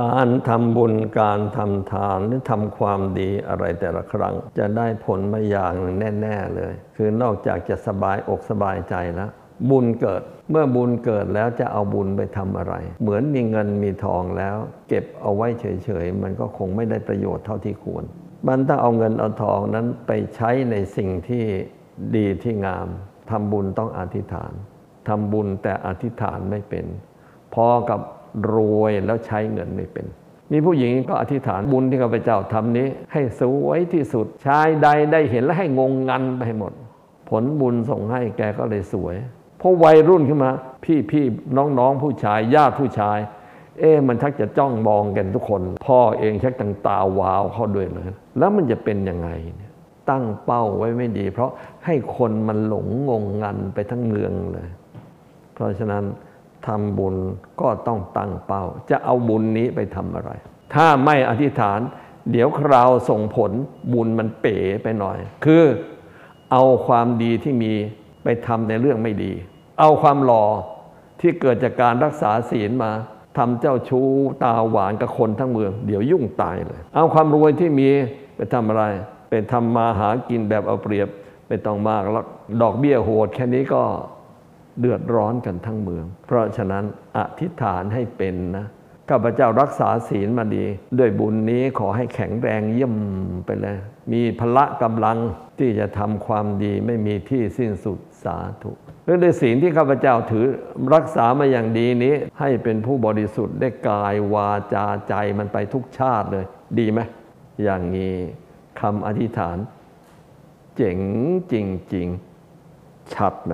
การทำบุญการทำทานหรือทำความดีอะไรแต่ละครั้ง จะได้ผลมาอย่างหนึ่งแน่ ๆเลย คือนอกจากจะสบายอกสบายใจแล้ว บุญเกิดเมื่อบุญเกิดแล้วจะเอาบุญไปทำอะไร เหมือนมีเงินมีทองแล้ว เก็บเอาไว้เฉยๆ มันก็คงไม่ได้ประโยชน์เท่าที่ควร มันต้องเอาเงินเอาทองนั้นไปใช้ในสิ่งที่ดีที่งามทำบุญต้องอธิษฐานทำบุญแต่อธิษฐานไม่เป็น พอกับ รวยแล้วใช้เงินไม่เป็น มีผู้หญิงก็อธิษฐานบุญที่ข้าพเจ้าทำนี้ ให้สวยที่สุดชายใดได้เห็นแล้วให้งงงันไปหมด ผลบุญส่งให้แกก็เลยสวยพอวัยรุ่นขึ้นมา พี่พี่น้องน้องผู้ชายญาติผู้ชาย เอ๊ะมันชักจะจ้องมองกันทุกคน พ่อเองชักตั้งตาวาวเข้าด้วยเลยแล้วมันจะเป็นยังไงเนี่ยตั้งเป้าไว้ไม่ดี เพราะให้คนมันหลงงงงันไปทั้งเมืองเลย เพราะฉะนั้น ทำบุญก็ต้องตั้งเป้า จะเอาบุญนี้ไปทำอะไร ถ้าไม่อธิษฐาน เดี๋ยวคราวส่งผลบุญมันเป๋ไปหน่อย คือเอาความดีที่มีไปทำในเรื่องไม่ดี เอาความหล่อที่เกิดจากการรักษาศีลมาทำเจ้าชู้ตาหวานกับคนทั้งเมือง เดี๋ยวยุ่งตายเลย เอาความรวยที่มีไปทำอะไร ไปทำมาหากินแบบเอาเปรียบไม่ต้องมากแล้วดอกเบี้ยโหดแค่นี้ก็ เดือดร้อนกันทั้งเมือง เพราะฉะนั้นอธิษฐานให้เป็นนะข้าพเจ้ารักษาศีลมาดี ด้วยบุญนี้ขอให้แข็งแรงเยี่ยมไปเลย มีพละกำลังที่จะทำความดีไม่มีที่สิ้นสุดสาธุเรื่องด้วยศีลที่ข้าพเจ้าถือรักษามาอย่างดีนี้ ให้เป็นผู้บริสุทธิ์ได้กายวาจาใจมันไปทุกชาติเลย ดีไหมอย่างนี้คำอธิษฐาน เจ๋งจริง ๆ ชัดไหม